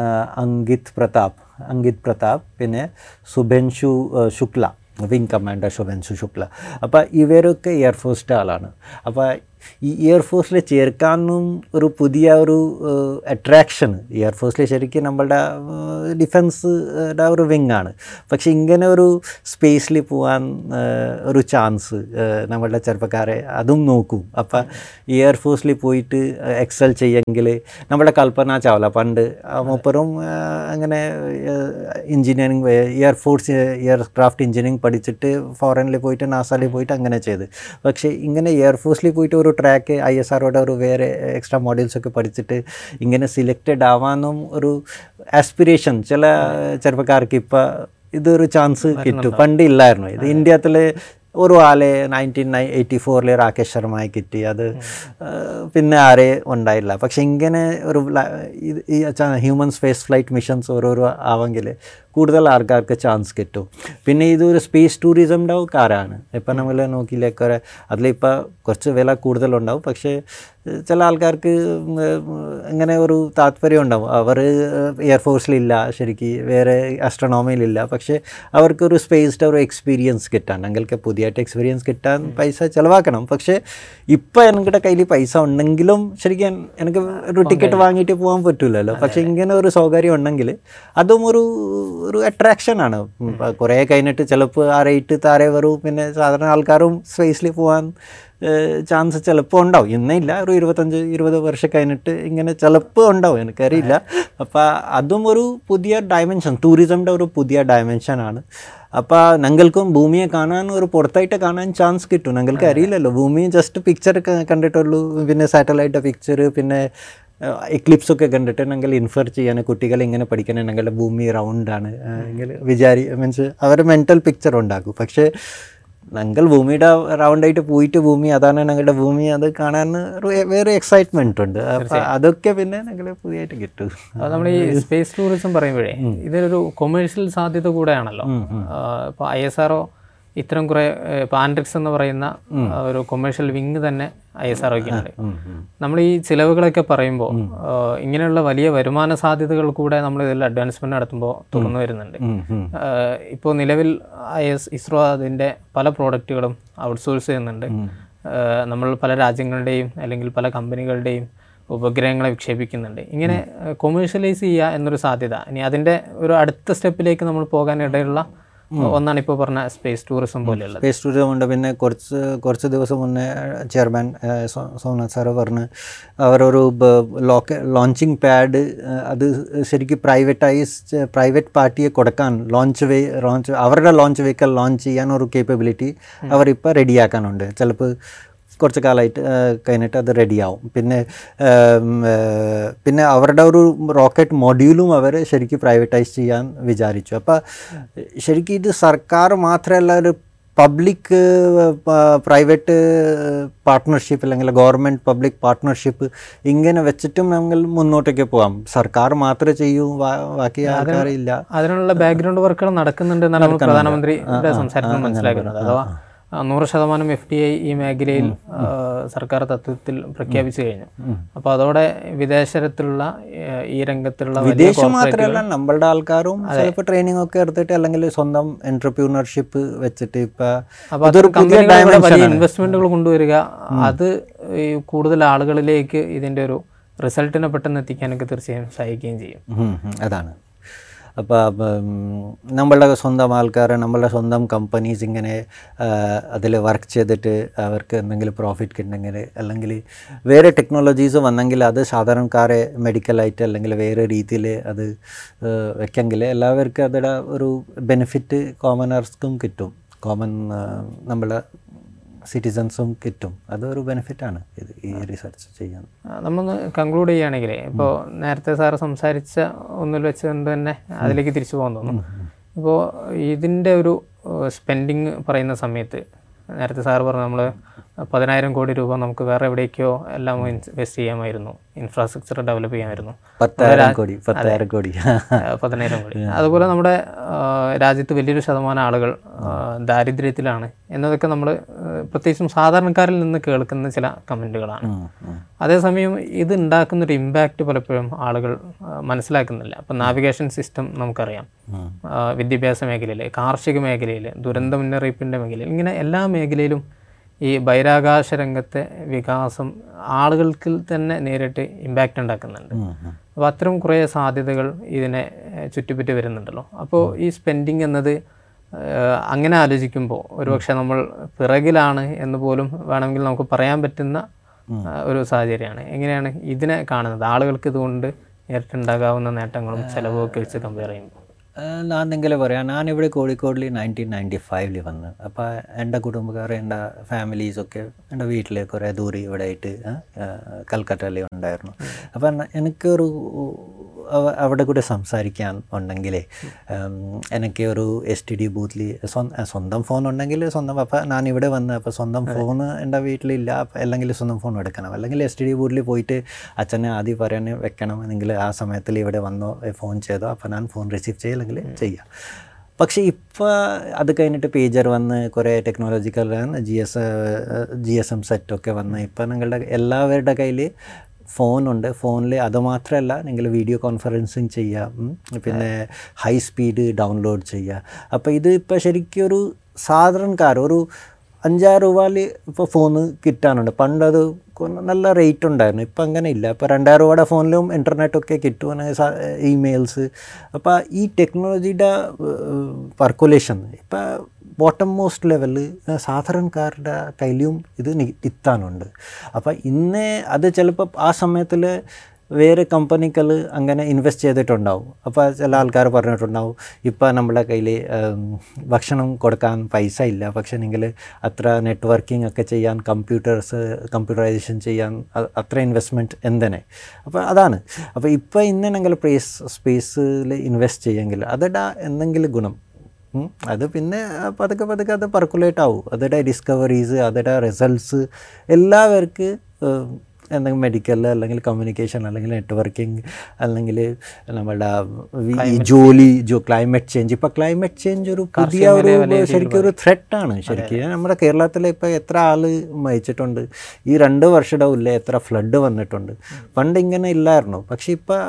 അങ്കിത് പ്രതാപ്. അങ്കിത് പ്രതാപ് പിന്നെ സുബൻഷു ശുക്ല വിങ് കമാൻഡർ ശുഭൻഷു ശുക്ല. അപ്പോൾ ഇവരൊക്കെ എയർഫോഴ്സിന്റെ ആളാണ്. അപ്പോൾ ഈ എയർഫോഴ്സിൽ ചേർക്കാനും ഒരു പുതിയ ഒരു അട്രാക്ഷൻ എയർഫോഴ്സിൽ ശരിക്കും നമ്മളുടെ ഡിഫൻസ് ഒരു വിങ്ങാണ് പക്ഷെ ഇങ്ങനെ ഒരു സ്പേസിൽ പോകാൻ ഒരു ചാൻസ് നമ്മളുടെ ചെറുപ്പക്കാരെ അതും നോക്കും. അപ്പം എയർഫോഴ്സിൽ പോയിട്ട് എക്സൽ ചെയ്യെങ്കിൽ നമ്മുടെ കൽപ്പന ചാവല. പണ്ട് മൂപ്പറും അങ്ങനെ എഞ്ചിനീയറിങ് എയർഫോഴ്സ് എയർക്രാഫ്റ്റ് എഞ്ചിനീയറിങ് പഠിച്ചിട്ട് ഫോറിനിൽ പോയിട്ട് നാസാലിൽ പോയിട്ട് അങ്ങനെ ചെയ്ത്. പക്ഷേ ഇങ്ങനെ എയർഫോഴ്സിൽ പോയിട്ട് ഒരു ട്രാക്ക് ഐ എസ് ആറോടെ ഒരു വേറെ എക്സ്ട്രാ മോഡൽസ് ഒക്കെ പഠിച്ചിട്ട് ഇങ്ങനെ സിലക്റ്റഡ് ആവാനും ഒരു ആസ്പിരേഷൻ ചില ചെറുപ്പക്കാർക്ക് ഇപ്പം ഇതൊരു ചാൻസ് കിട്ടും. പണ്ട് ഇല്ലായിരുന്നു. ഇത് ഇന്ത്യത്തിൽ ഒരു ആളെ നയന്റീൻ നയൻ എയ്റ്റി ഫോറിൽ രാകേഷ് ശർമ്മയെ കിട്ടി. അത് പിന്നെ ആരെ ഉണ്ടായില്ല. പക്ഷെ ഇങ്ങനെ ഒരു ഹ്യൂമൻ സ്പേസ് ഫ്ലൈറ്റ് മിഷൻസ് ഓരോരോ ആവെങ്കിൽ കൂടുതൽ ആൾക്കാർക്ക് ചാൻസ് കിട്ടും. പിന്നെ ഇതൊരു സ്പേസ് ടൂറിസം ഉണ്ടാവും കാരാണ്. ഇപ്പം നമ്മൾ നോക്കിയില്ലേക്കൊരു അതിലിപ്പോൾ കുറച്ച് വില കൂടുതലുണ്ടാവും. പക്ഷേ ചില ആൾക്കാർക്ക് ഇങ്ങനെ അങ്ങനെ ഒരു താല്പര്യം ഉണ്ടാവും. അവർ എയർഫോഴ്സിലില്ല ശരിക്ക് വേറെ അസ്ട്രോണോമിയിലില്ല പക്ഷേ അവർക്കൊരു സ്പേസ്ഡ് ഒരു എക്സ്പീരിയൻസ് കിട്ടാൻ ഞങ്ങൾക്ക് പുതിയതായിട്ട് എക്സ്പീരിയൻസ് കിട്ടാൻ പൈസ ചിലവാക്കണം. പക്ഷേ ഇപ്പോൾ എന്റെ കയ്യിൽ പൈസ ഉണ്ടെങ്കിലും ശരിക്കും എനിക്ക് ഒരു ടിക്കറ്റ് വാങ്ങിയിട്ട് പോകാൻ പറ്റില്ലല്ലോ പക്ഷേ ഇങ്ങനെ ഒരു സൗകര്യം ഉണ്ടെങ്കിൽ അതും ഒരു ഒരു അട്രാക്ഷനാണ് കുറേ കഴിഞ്ഞിട്ട് ചിലപ്പോൾ ആ റേറ്റ് താരെ വരും. പിന്നെ സാധാരണ ആൾക്കാരും സ്പേസിൽ പോകാൻ ചാൻസ് ചിലപ്പോൾ ഉണ്ടാവും. ഇന്നില്ല ഒരു ഇരുപത്തഞ്ച് ഇരുപത് വർഷം കഴിഞ്ഞിട്ട് ഇങ്ങനെ ചിലപ്പോൾ ഉണ്ടാവും. എനിക്കറിയില്ല. അപ്പോൾ അതും ഒരു പുതിയ ഡയമെൻഷൻ ടൂറിസമിന്റെ ഒരു പുതിയ ഡയമെൻഷനാണ് അപ്പോൾ ഞങ്ങൾക്കും ഭൂമിയെ കാണാൻ ഒരു പുറത്തായിട്ട് കാണാൻ ചാൻസ് കിട്ടും. ഞങ്ങൾക്ക് അറിയില്ലല്ലോ. ഭൂമി ജസ്റ്റ് പിക്ചർ കണ്ടിട്ടുള്ളൂ. പിന്നെ സാറ്റലൈറ്റ് പിക്ചർ പിന്നെ എക്ലിപ്സ് ഒക്കെ കണ്ടിട്ട് ഞങ്ങൾ ഇൻഫർ ചെയ്യാൻ കുട്ടികൾ ഇങ്ങനെ പഠിക്കാൻ ഞങ്ങളുടെ ഭൂമി റൗണ്ടാണ് എങ്കിൽ വിചാരി മീൻസ് അവർ മെന്റൽ പിക്ചർ ഉണ്ടാക്കും. പക്ഷേ ഞങ്ങൾ ഭൂമിയുടെ റൗണ്ടായിട്ട് പോയിട്ട് ഭൂമി അതാണ് ഞങ്ങളുടെ ഭൂമി അത് കാണാൻ വേറെ എക്സൈറ്റ്മെന്റ് ഉണ്ട്. അതൊക്കെ പിന്നെ ഞങ്ങൾ പുതിയതായിട്ട് കിട്ടും. നമ്മൾ ഈ സ്പേസ് ടൂറിസം പറയുമ്പോഴേ ഇതൊരു കൊമേഴ്ഷ്യൽ സാധ്യത കൂടെയാണല്ലോ. ഇപ്പോൾ ഐ എസ് ആർഒ ഇത്തരം കുറെ പാൻഡ്രിക്സ് എന്ന് പറയുന്ന ഒരു കൊമേഴ്ഷ്യൽ വിങ് തന്നെ ഐ എസ് ആർ ഉണ്ട്. നമ്മൾ ഈ ചിലവുകളൊക്കെ പറയുമ്പോൾ ഇങ്ങനെയുള്ള വലിയ വരുമാന സാധ്യതകൾ കൂടെ നമ്മൾ ഇതിൽ അഡ്വാൻസ്മെന്റ് നടത്തുമ്പോൾ തുറന്നു വരുന്നുണ്ട്. ഇപ്പോൾ നിലവിൽ ഐ എസ് ഇസ്രോ അതിന്റെ പല പ്രോഡക്റ്റുകളും ഔട്ട്സോഴ്സ് ചെയ്യുന്നുണ്ട്. നമ്മൾ പല രാജ്യങ്ങളുടെയും അല്ലെങ്കിൽ പല കമ്പനികളുടെയും ഉപഗ്രഹങ്ങളെ വിക്ഷേപിക്കുന്നുണ്ട്. ഇങ്ങനെ കൊമേഴ്ഷ്യലൈസ് ചെയ്യുക എന്നൊരു സാധ്യത. ഇനി അതിന്റെ ഒരു അടുത്ത സ്റ്റെപ്പിലേക്ക് നമ്മൾ പോകാനിടയുള്ള ഒന്നാണ് ഇപ്പോൾ പറഞ്ഞ സ്പേസ് ടൂറിസം പോലെയുള്ളത്. സ്പേസ് ടൂറിസം ഉണ്ട്. പിന്നെ കുറച്ച് കുറച്ച് ദിവസം മുന്നേ ചെയർമാൻ സോമനാഥ് സാറ് പറഞ്ഞ് അവരൊരു ലോക്ക ലോഞ്ചിങ് പാഡ് അത് ശരിക്കും പ്രൈവറ്റൈസ് പ്രൈവറ്റ് പാർട്ടിയെ കൊടുക്കാൻ ലോഞ്ച് വേ ലോഞ്ച് അവരുടെ ലോഞ്ച് വെഹിക്കൽ ലോഞ്ച് ചെയ്യാൻ ഒരു കേപ്പബിലിറ്റി അവരിപ്പോൾ റെഡിയാക്കാനുണ്ട് ചിലപ്പോൾ കുറച്ച് കാലമായിട്ട് കഴിഞ്ഞിട്ട് അത് റെഡിയാവും. പിന്നെ പിന്നെ അവരുടെ ഒരു റോക്കറ്റ് മൊഡ്യൂളും അവർ ശരിക്കും പ്രൈവറ്റൈസ് ചെയ്യാൻ വിചാരിച്ചു. അപ്പോൾ ശരിക്കും ഇത് സർക്കാർ മാത്രമല്ല ഒരു പബ്ലിക് പ്രൈവറ്റ് പാർട്ട്ണർഷിപ്പ് അല്ലെങ്കിൽ ഗവൺമെന്റ് പബ്ലിക് പാർട്ട്ണർഷിപ്പ് ഇങ്ങനെ വെച്ചിട്ടും നമ്മൾ മുന്നോട്ടേക്ക് പോകാം. സർക്കാർ മാത്രമേ ചെയ്യൂ ബാക്കി ആൾക്കാരില്ല. അതിനുള്ള ബാക്ക്ഗ്രൗണ്ട് വർക്കുകൾ നടക്കുന്നുണ്ട് എന്നാണ് പ്രധാനമന്ത്രി സംസാരിക്കുന്നത് മനസ്സിലാക്കുന്നത്. അഥവാ നൂറ് ശതമാനം എഫ് ഡി ഐ ഈ മേഖലയിൽ സർക്കാർ തത്വത്തിൽ പ്രഖ്യാപിച്ചു കഴിഞ്ഞു. അപ്പോൾ അതോടെ വിദേശത്തിലുള്ള ഈ രംഗത്തുള്ള വിദേശം മാത്രമല്ല നമ്മളുടെ ആൾക്കാരും ട്രെയിനിങ് ഒക്കെ എടുത്തിട്ട് അല്ലെങ്കിൽ സ്വന്തം എന്റർപ്രീനർഷിപ്പ് വെച്ചിട്ട് ഇപ്പൊ വലിയ ഇൻവെസ്റ്റ്മെന്റുകൾ കൊണ്ടുവരിക അത് ഈ കൂടുതൽ ആളുകളിലേക്ക് ഇതിന്റെ ഒരു റിസൾട്ടിനെ പെട്ടെന്ന് എത്തിക്കാനൊക്കെ തീർച്ചയായും സഹായിക്കുകയും ചെയ്യും. അതാണ്. നമ്മളുടെ സ്വന്തം ആൾക്കാർ നമ്മളുടെ സ്വന്തം കമ്പനീസ് ഇങ്ങനെ അതിൽ വർക്ക് ചെയ്തിട്ട് അവർക്ക് എന്തെങ്കിലും പ്രോഫിറ്റ് കിട്ടുന്നെങ്കിൽ അല്ലെങ്കിൽ വേറെ ടെക്നോളജീസ് വന്നെങ്കിൽ അത് സാധാരണക്കാരെ മെഡിക്കലായിട്ട് അല്ലെങ്കിൽ വേറെ രീതിയിൽ അത് വെക്കെങ്കിൽ എല്ലാവർക്കും അതിടെ ഒരു ബെനിഫിറ്റ് കോമണേഴ്സ്ക്കും കിട്ടും. കോമൺ നമ്മളെ സിറ്റിസൺസും കിട്ടും. അതൊരു ബെനിഫിറ്റാണ് ഇത് ഈ റിസർച്ച് ചെയ്യാൻ. നമ്മൾ നമ്മളൊന്ന് കൺക്ലൂഡ് ചെയ്യുകയാണെങ്കിൽ ഇപ്പോൾ നേരത്തെ സാറ് സംസാരിച്ച ഒന്നിൽ വെച്ചുകൊണ്ട് തന്നെ അതിലേക്ക് തിരിച്ചു പോകാൻ തോന്നുന്നു. ഇപ്പോൾ ഇതിന്റെ ഒരു സ്പെൻഡിങ് പറയുന്ന സമയത്ത് നേരത്തെ സാറ് പറഞ്ഞു നമ്മൾ പതിനായിരം കോടി രൂപ നമുക്ക് വേറെ എവിടേക്കോ എല്ലാം ഇൻവെസ്റ്റ് ചെയ്യാമായിരുന്നു. ഇൻഫ്രാസ്ട്രക്ചർ ഡെവലപ്പ് ചെയ്യാമായിരുന്നു. കോടി പതിനായിരം കോടി. അതുപോലെ നമ്മുടെ രാജ്യത്ത് വലിയൊരു ശതമാനം ആളുകൾ ദാരിദ്ര്യത്തിലാണ് എന്നതൊക്കെ നമ്മൾ പ്രത്യേകിച്ചും സാധാരണക്കാരിൽ നിന്ന് കേൾക്കുന്ന ചില കമന്റുകളാണ്. അതേസമയം ഇത് ഉണ്ടാക്കുന്നൊരു ഇമ്പാക്റ്റ് പലപ്പോഴും ആളുകൾ മനസ്സിലാക്കുന്നില്ല. അപ്പം നാവിഗേഷൻ സിസ്റ്റം നമുക്കറിയാം. വിദ്യാഭ്യാസ മേഖലയിൽ കാർഷിക മേഖലയിൽ ദുരന്ത മുന്നറിയിപ്പിന്റെ മേഖലയിൽ ഇങ്ങനെ എല്ലാ മേഖലയിലും ഈ ബഹിരാകാശ രംഗത്തെ വികാസം ആളുകൾക്ക് തന്നെ നേരിട്ട് ഇമ്പാക്റ്റ് ഉണ്ടാക്കുന്നുണ്ട്. അപ്പോൾ അത്തരം കുറേ സാധ്യതകൾ ഇതിനെ ചുറ്റിപ്പറ്റി വരുന്നുണ്ടല്ലോ. അപ്പോൾ ഈ സ്പെൻഡിങ് എന്നത് അങ്ങനെ ആലോചിക്കുമ്പോൾ ഒരുപക്ഷെ നമ്മൾ പിറകിലാണ് എന്ന് പോലും വേണമെങ്കിൽ നമുക്ക് പറയാൻ പറ്റുന്ന ഒരു സാഹചര്യമാണ്. എങ്ങനെയാണ് ഇതിനെ കാണുന്നത്? ആളുകൾക്ക് ഇതുകൊണ്ട് നേരിട്ടുണ്ടാകാവുന്ന നേട്ടങ്ങളും ചിലവും ഒക്കെ വെച്ച് കമ്പയർ ചെയ്യുമ്പോൾ. എന്തെങ്കിലും പറയാം. ഞാനിവിടെ കോഴിക്കോടിൽ നയന്റീൻ നയന്റി ഫൈവിൽ വന്ന്. അപ്പോൾ എന്റെ കുടുംബക്കാർ എന്റെ ഫാമിലീസൊക്കെ എന്റെ വീട്ടിൽ കുറേ ദൂരെ ഇവിടെ ആയിട്ട് കൽക്കട്ടയിൽ ഉണ്ടായിരുന്നു. അപ്പം എനിക്കൊരു അവിടെ കൂടെ സംസാരിക്കാൻ ഉണ്ടെങ്കിൽ എനിക്ക് ഒരു എസ് ടി ഡി ബൂത്തിൽ സ്വന്തം ഫോൺ ഉണ്ടെങ്കിൽ സ്വന്തം അപ്പം ഞാൻ ഇവിടെ വന്ന് അപ്പോൾ സ്വന്തം ഫോൺ എന്റെ വീട്ടിലില്ല അപ്പം അല്ലെങ്കിൽ സ്വന്തം ഫോൺ എടുക്കണം. അല്ലെങ്കിൽ എസ് ടി ഡി ബൂത്തിൽ പോയിട്ട് അച്ഛനെ ആദ്യം പറയാൻ വെക്കണം അല്ലെങ്കിൽ ആ സമയത്തിൽ ഇവിടെ വന്നോ ഫോൺ ചെയ്തോ അപ്പം ഞാൻ ഫോൺ റിസീവ് ചെയ്യില്ലെങ്കിൽ ചെയ്യാം. പക്ഷേ ഇപ്പോൾ അത് കഴിഞ്ഞിട്ട് പേജർ വന്ന് കുറേ technological G S G S M സെറ്റൊക്കെ വന്ന് ഇപ്പം നിങ്ങളുടെ എല്ലാവരുടെ കയ്യിൽ ഫോണുണ്ട്. ഫോണിൽ അതുമാത്രമല്ല നിങ്ങൾ വീഡിയോ കോൺഫറൻസിങ് ചെയ്യാം പിന്നെ ഹൈ സ്പീഡ് ഡൗൺലോഡ് ചെയ്യുക അപ്പോൾ ഇത് ഇപ്പോൾ ശരിക്കും ഒരു സാധാരണക്കാർ ഒരു അഞ്ചാറ് രൂപയിൽ ഇപ്പോൾ ഫോണ് കിട്ടാനുണ്ട്. പണ്ടത് നല്ല റേറ്റ് ഉണ്ടായിരുന്നു ഇപ്പം അങ്ങനെ ഇല്ല. ഇപ്പോൾ രണ്ടായിരം രൂപയുടെ ഫോണിലും ഇന്റർനെറ്റൊക്കെ കിട്ടും ഇമെയിൽസ്. അപ്പോൾ ഈ ടെക്നോളജിയുടെ പർക്കുലേഷൻ ഇപ്പം ബോട്ടം മോസ്റ്റ് ലെവലിൽ സാധാരണക്കാരുടെ കയ്യിലും ഇത് എത്താനുണ്ട് അപ്പോൾ ഇന്ന് അത് ചിലപ്പോൾ ആ സമയത്തിൽ വേറെ കമ്പനികൾ അങ്ങനെ ഇൻവെസ്റ്റ് ചെയ്തിട്ടുണ്ടാവും. അപ്പോൾ ചില ആൾക്കാർ പറഞ്ഞിട്ടുണ്ടാവും ഇപ്പോൾ നമ്മുടെ കയ്യിൽ ഭക്ഷണം കൊടുക്കാൻ പൈസ ഇല്ല. പക്ഷേ നിങ്ങൾ അത്ര നെറ്റ്വർക്കിംഗ് ഒക്കെ ചെയ്യാൻ കമ്പ്യൂട്ടേഴ്സ് കമ്പ്യൂട്ടറൈസേഷൻ ചെയ്യാൻ അത്ര ഇൻവെസ്റ്റ്മെന്റ് എന്തിനെ അപ്പോൾ അതാണ്. അപ്പോൾ ഇപ്പോൾ ഇന്ന് നിങ്ങൾ പ്രേസ് സ്പേസിൽ ഇൻവെസ്റ്റ് ചെയ്യുമെങ്കിൽ അതിടാ എന്തെങ്കിലും ഗുണം. അത് പിന്നെ പതുക്കെ പതുക്കെ അത് പെർക്കുലേറ്റ് ആവും. അതിന്റെ ഡിസ്കവറീസ് അതിന്റെ റിസൾട്ട്സ് എല്ലാവർക്ക് എന്തെങ്കിലും മെഡിക്കൽ അല്ലെങ്കിൽ കമ്മ്യൂണിക്കേഷൻ അല്ലെങ്കിൽ നെറ്റ്വർക്കിംഗ് അല്ലെങ്കിൽ നമ്മുടെ ഈ ജോലി ജോ ക്ലൈമറ്റ് ചേഞ്ച് ഇപ്പോൾ ക്ലൈമറ്റ് ചേഞ്ച് ഒരു പുതിയ ഒരു ശരിക്കും ഒരു ത്രെട്ടാണ് ശരിക്കും. നമ്മുടെ കേരളത്തിൽ ഇപ്പോൾ എത്ര ആൾ മരിച്ചിട്ടുണ്ട്? ഈ രണ്ട് വർഷയുടെ ഉള്ളിൽ എത്ര ഫ്ലഡ് വന്നിട്ടുണ്ട്? പണ്ട് ഇങ്ങനെ ഇല്ലായിരുന്നു. പക്ഷെ ഇപ്പം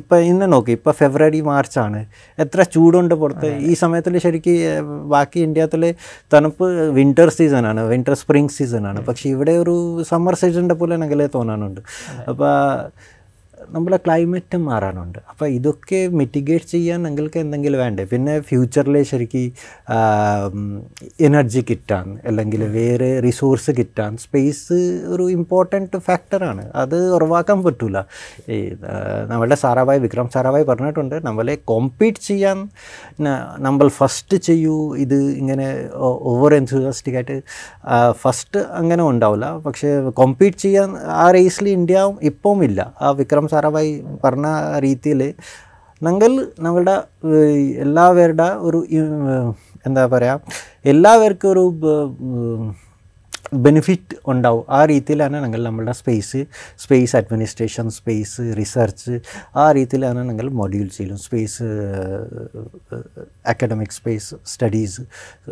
ഇപ്പം ഇന്ന് നോക്കി ഇപ്പം ഫെബ്രുവരി മാർച്ചാണ് എത്ര ചൂടുണ്ട് പുറത്ത്. ഈ സമയത്തിൽ ശരിക്കും ബാക്കി ഇന്ത്യത്തിൽ തണുപ്പ് വിന്റർ സീസണാണ് വിന്റർ സ്പ്രിംഗ് സീസണാണ് പക്ഷേ ഇവിടെ ഒരു സമ്മർ സീസണിന്റെ പോലെ എനിക്ക് തോന്നാനുണ്ട്. അപ്പോൾ നമ്മുടെ ക്ലൈമറ്റും മാറാനുണ്ട്. അപ്പോൾ ഇതൊക്കെ മിറ്റിഗേറ്റ് ചെയ്യാൻ നിങ്ങൾക്ക് എന്തെങ്കിലും വേണ്ടേ? പിന്നെ ഫ്യൂച്ചറിൽ ശരിക്കും എനർജി കിട്ടാൻ അല്ലെങ്കിൽ വേറെ റിസോഴ്സ് കിട്ടാൻ സ്പേസ് ഒരു ഇമ്പോർട്ടന്റ് ഫാക്ടറാണ് അത് ഉറവാക്കാൻ പറ്റില്ല ഈ നമ്മളുടെ സാറാഭായ് വിക്രം സാറാഭായ് പറഞ്ഞിട്ടുണ്ട് നമ്മളെ കോമ്പീറ്റ് ചെയ്യാൻ നമ്മൾ ഫസ്റ്റ് ചെയ്യൂ. ഇത് ഇങ്ങനെ ഓവർ എൻതൂസിയാസ്റ്റിക് ആയിട്ട് ഫസ്റ്റ് അങ്ങനെ ഉണ്ടാവില്ല. പക്ഷേ കോമ്പീറ്റ് ചെയ്യാൻ ആ റേസിൽ ഇന്ത്യ ഇപ്പം ഇല്ല. ആ വിക്രം സാറാഭായ് പറഞ്ഞ രീതിയിൽ ഞങ്ങൾ നമ്മളുടെ എല്ലാവരുടെ ഒരു എന്താ പറയുക എല്ലാവർക്കും ഒരു ബെനിഫിറ്റ് ഉണ്ടാവും. ആ രീതിയിലാണ് ഞങ്ങൾ നമ്മളുടെ space space administration space research ആ രീതിയിലാണ് ഞങ്ങൾ മൊഡ്യൂൾ ചെയ്യും space academic space studies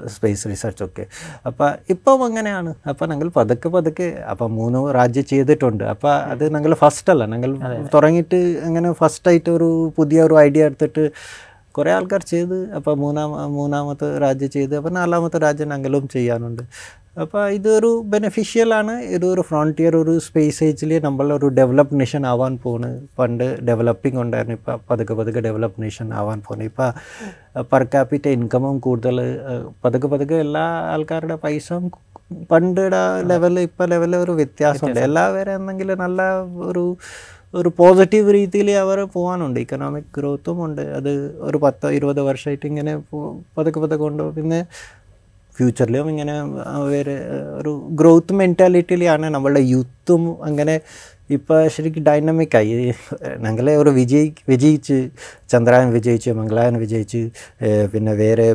space research ഒക്കെ. അപ്പോൾ ഇപ്പം അങ്ങനെയാണ്. അപ്പോൾ ഞങ്ങൾ പതുക്കെ പതുക്കെ അപ്പം മൂന്ന് രാജ്യം ചെയ്തിട്ടുണ്ട്. അപ്പോൾ അത് ഞങ്ങൾ ഫസ്റ്റ് അല്ല. ഞങ്ങൾ തുടങ്ങിയിട്ട് അങ്ങനെ ഫസ്റ്റായിട്ട് ഒരു പുതിയ ഒരു ഐഡിയ എടുത്തിട്ട് കുറേ ആൾക്കാർ ചെയ്ത് അപ്പോൾ മൂന്നാം മൂന്നാമത്തെ രാജ്യം ചെയ്ത് അപ്പോൾ നാലാമത്തെ രാജ്യം ഞങ്ങളും ചെയ്യാനുണ്ട്. അപ്പോൾ ഇതൊരു ബെനിഫിഷ്യലാണ് ഇതൊരു ഫ്രോണ്ടിയർ ഒരു സ്പേസ് ഏജിൽ ഒരു ഡെവലപ്പ് നേഷൻ ആവാൻ പോണ്. പണ്ട് ഡെവലപ്പിംഗ് ഉണ്ടായിരുന്നു. ഇപ്പോൾ പതുക്കെ പതുക്കെ ഡെവലപ്പ് നേഷൻ ആവാൻ പോണ്. ഇപ്പോൾ പെർ ക്യാപിറ്റ ഇൻകമും കൂടുതൽ പതുക്കെ പതുക്കെ എല്ലാ ആൾക്കാരുടെ പൈസയും പണ്ടുടെ ലെവൽ ഇപ്പോൾ ലെവലിൽ ഒരു വ്യത്യാസമുണ്ട്. എല്ലാവരും എന്തെങ്കിലും നല്ല ഒരു ഒരു പോസിറ്റീവ് രീതിയിൽ അവർ പോകാനുണ്ട് ഇക്കണോമിക് ഗ്രോത്തും ഉണ്ട്. അത് ഒരു പത്തോ ഇരുപത് വർഷമായിട്ട് ഇങ്ങനെ പതുക്കെ പതുക്കെ കൊണ്ടുപോകും പിന്നെ ഫ്യൂച്ചറിലും ഇങ്ങനെ അവർ ഒരു ഗ്രോത്ത് മെന്റാലിറ്റിയിലാണ് നമ്മളുടെ യൂത്തും അങ്ങനെ ഇപ്പോൾ ശരിക്കും ഡൈനമിക്കായി ഞങ്ങളെ ഒരു വിജയി വിജയിച്ച് ചന്ദ്രായൻ വിജയിച്ച് മംഗളായൻ വിജയിച്ച് പിന്നെ വേറെ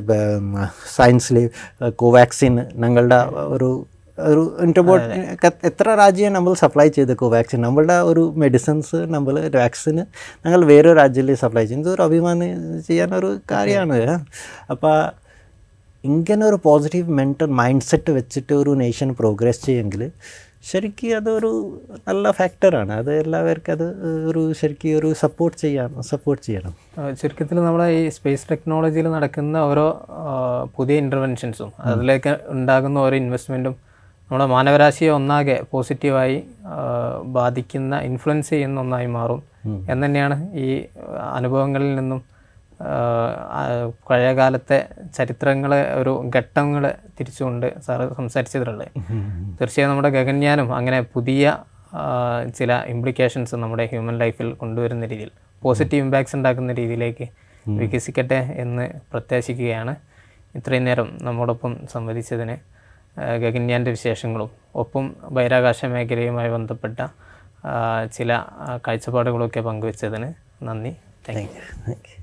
സയൻസിൽ കോവാക്സിൻ ഞങ്ങളുടെ ഒരു ഒരു ഇന്റർബോട്ട് എത്ര രാജ്യം നമ്മൾ സപ്ലൈ ചെയ്ത് കോവാക്സിൻ നമ്മളുടെ ഒരു മെഡിസിൻസ് നമ്മൾ വാക്സിന് ഞങ്ങൾ വേറെ രാജ്യത്തിൽ സപ്ലൈ ചെയ്യുന്നത്. ഒരു അഭിമാനം ചെയ്യാനൊരു കാര്യമാണ്. അപ്പോൾ ഇങ്ങനെ ഒരു പോസിറ്റീവ് മെന്റൽ മൈൻഡ് സെറ്റ് വെച്ചിട്ട് ഒരു നേഷൻ പ്രോഗ്രസ് ചെയ്യുമെങ്കിൽ ശരിക്കും അതൊരു നല്ല ഫാക്ടറാണ് അത് എല്ലാവർക്കും അത് ഒരു ശരിക്കും ഒരു സപ്പോർട്ട് ചെയ്യാൻ സപ്പോർട്ട് ചെയ്യണം. ചുരുക്കത്തിൽ നമ്മളെ ഈ സ്പേസ് ടെക്നോളജിയിൽ നടക്കുന്ന ഓരോ പുതിയ ഇന്റർവെൻഷൻസും അതിലേക്ക് ഉണ്ടാകുന്ന ഓരോ ഇൻവെസ്റ്റ്മെന്റും നമ്മുടെ മാനവരാശിയെ ഒന്നാകെ പോസിറ്റീവായി ബാധിക്കുന്ന ഇൻഫ്ലുവൻസ് ചെയ്യുന്ന ഒന്നായി മാറും. എന്ന് തന്നെയാണ് ഈ അനുഭവങ്ങളിൽ നിന്നും പഴയകാലത്തെ ചരിത്രങ്ങളെ ഒരു ഘട്ടങ്ങൾ തിരിച്ചുകൊണ്ട് സാറ് സംസാരിച്ചതിലുള്ളത് തീർച്ചയായും നമ്മുടെ ഗഗൻയാനും അങ്ങനെ പുതിയ ചില ഇംപ്ലിക്കേഷൻസ് നമ്മുടെ ഹ്യൂമൻ ലൈഫിൽ കൊണ്ടുവരുന്ന രീതിയിൽ പോസിറ്റീവ് ഇമ്പാക്ട്സ് ഉണ്ടാക്കുന്ന രീതിയിലേക്ക് വികസിക്കട്ടെ എന്ന് പ്രത്യാശിക്കുകയാണ്. ഇത്രയും നേരം നമ്മോടൊപ്പം സംവദിച്ചതിന് ഗഗൻയാന്റെ വിശേഷങ്ങളും ഒപ്പം ബഹിരാകാശ മേഖലയുമായി ബന്ധപ്പെട്ട ചില കാഴ്ചപ്പാടുകളൊക്കെ പങ്കുവച്ചതിന് നന്ദി. Thank you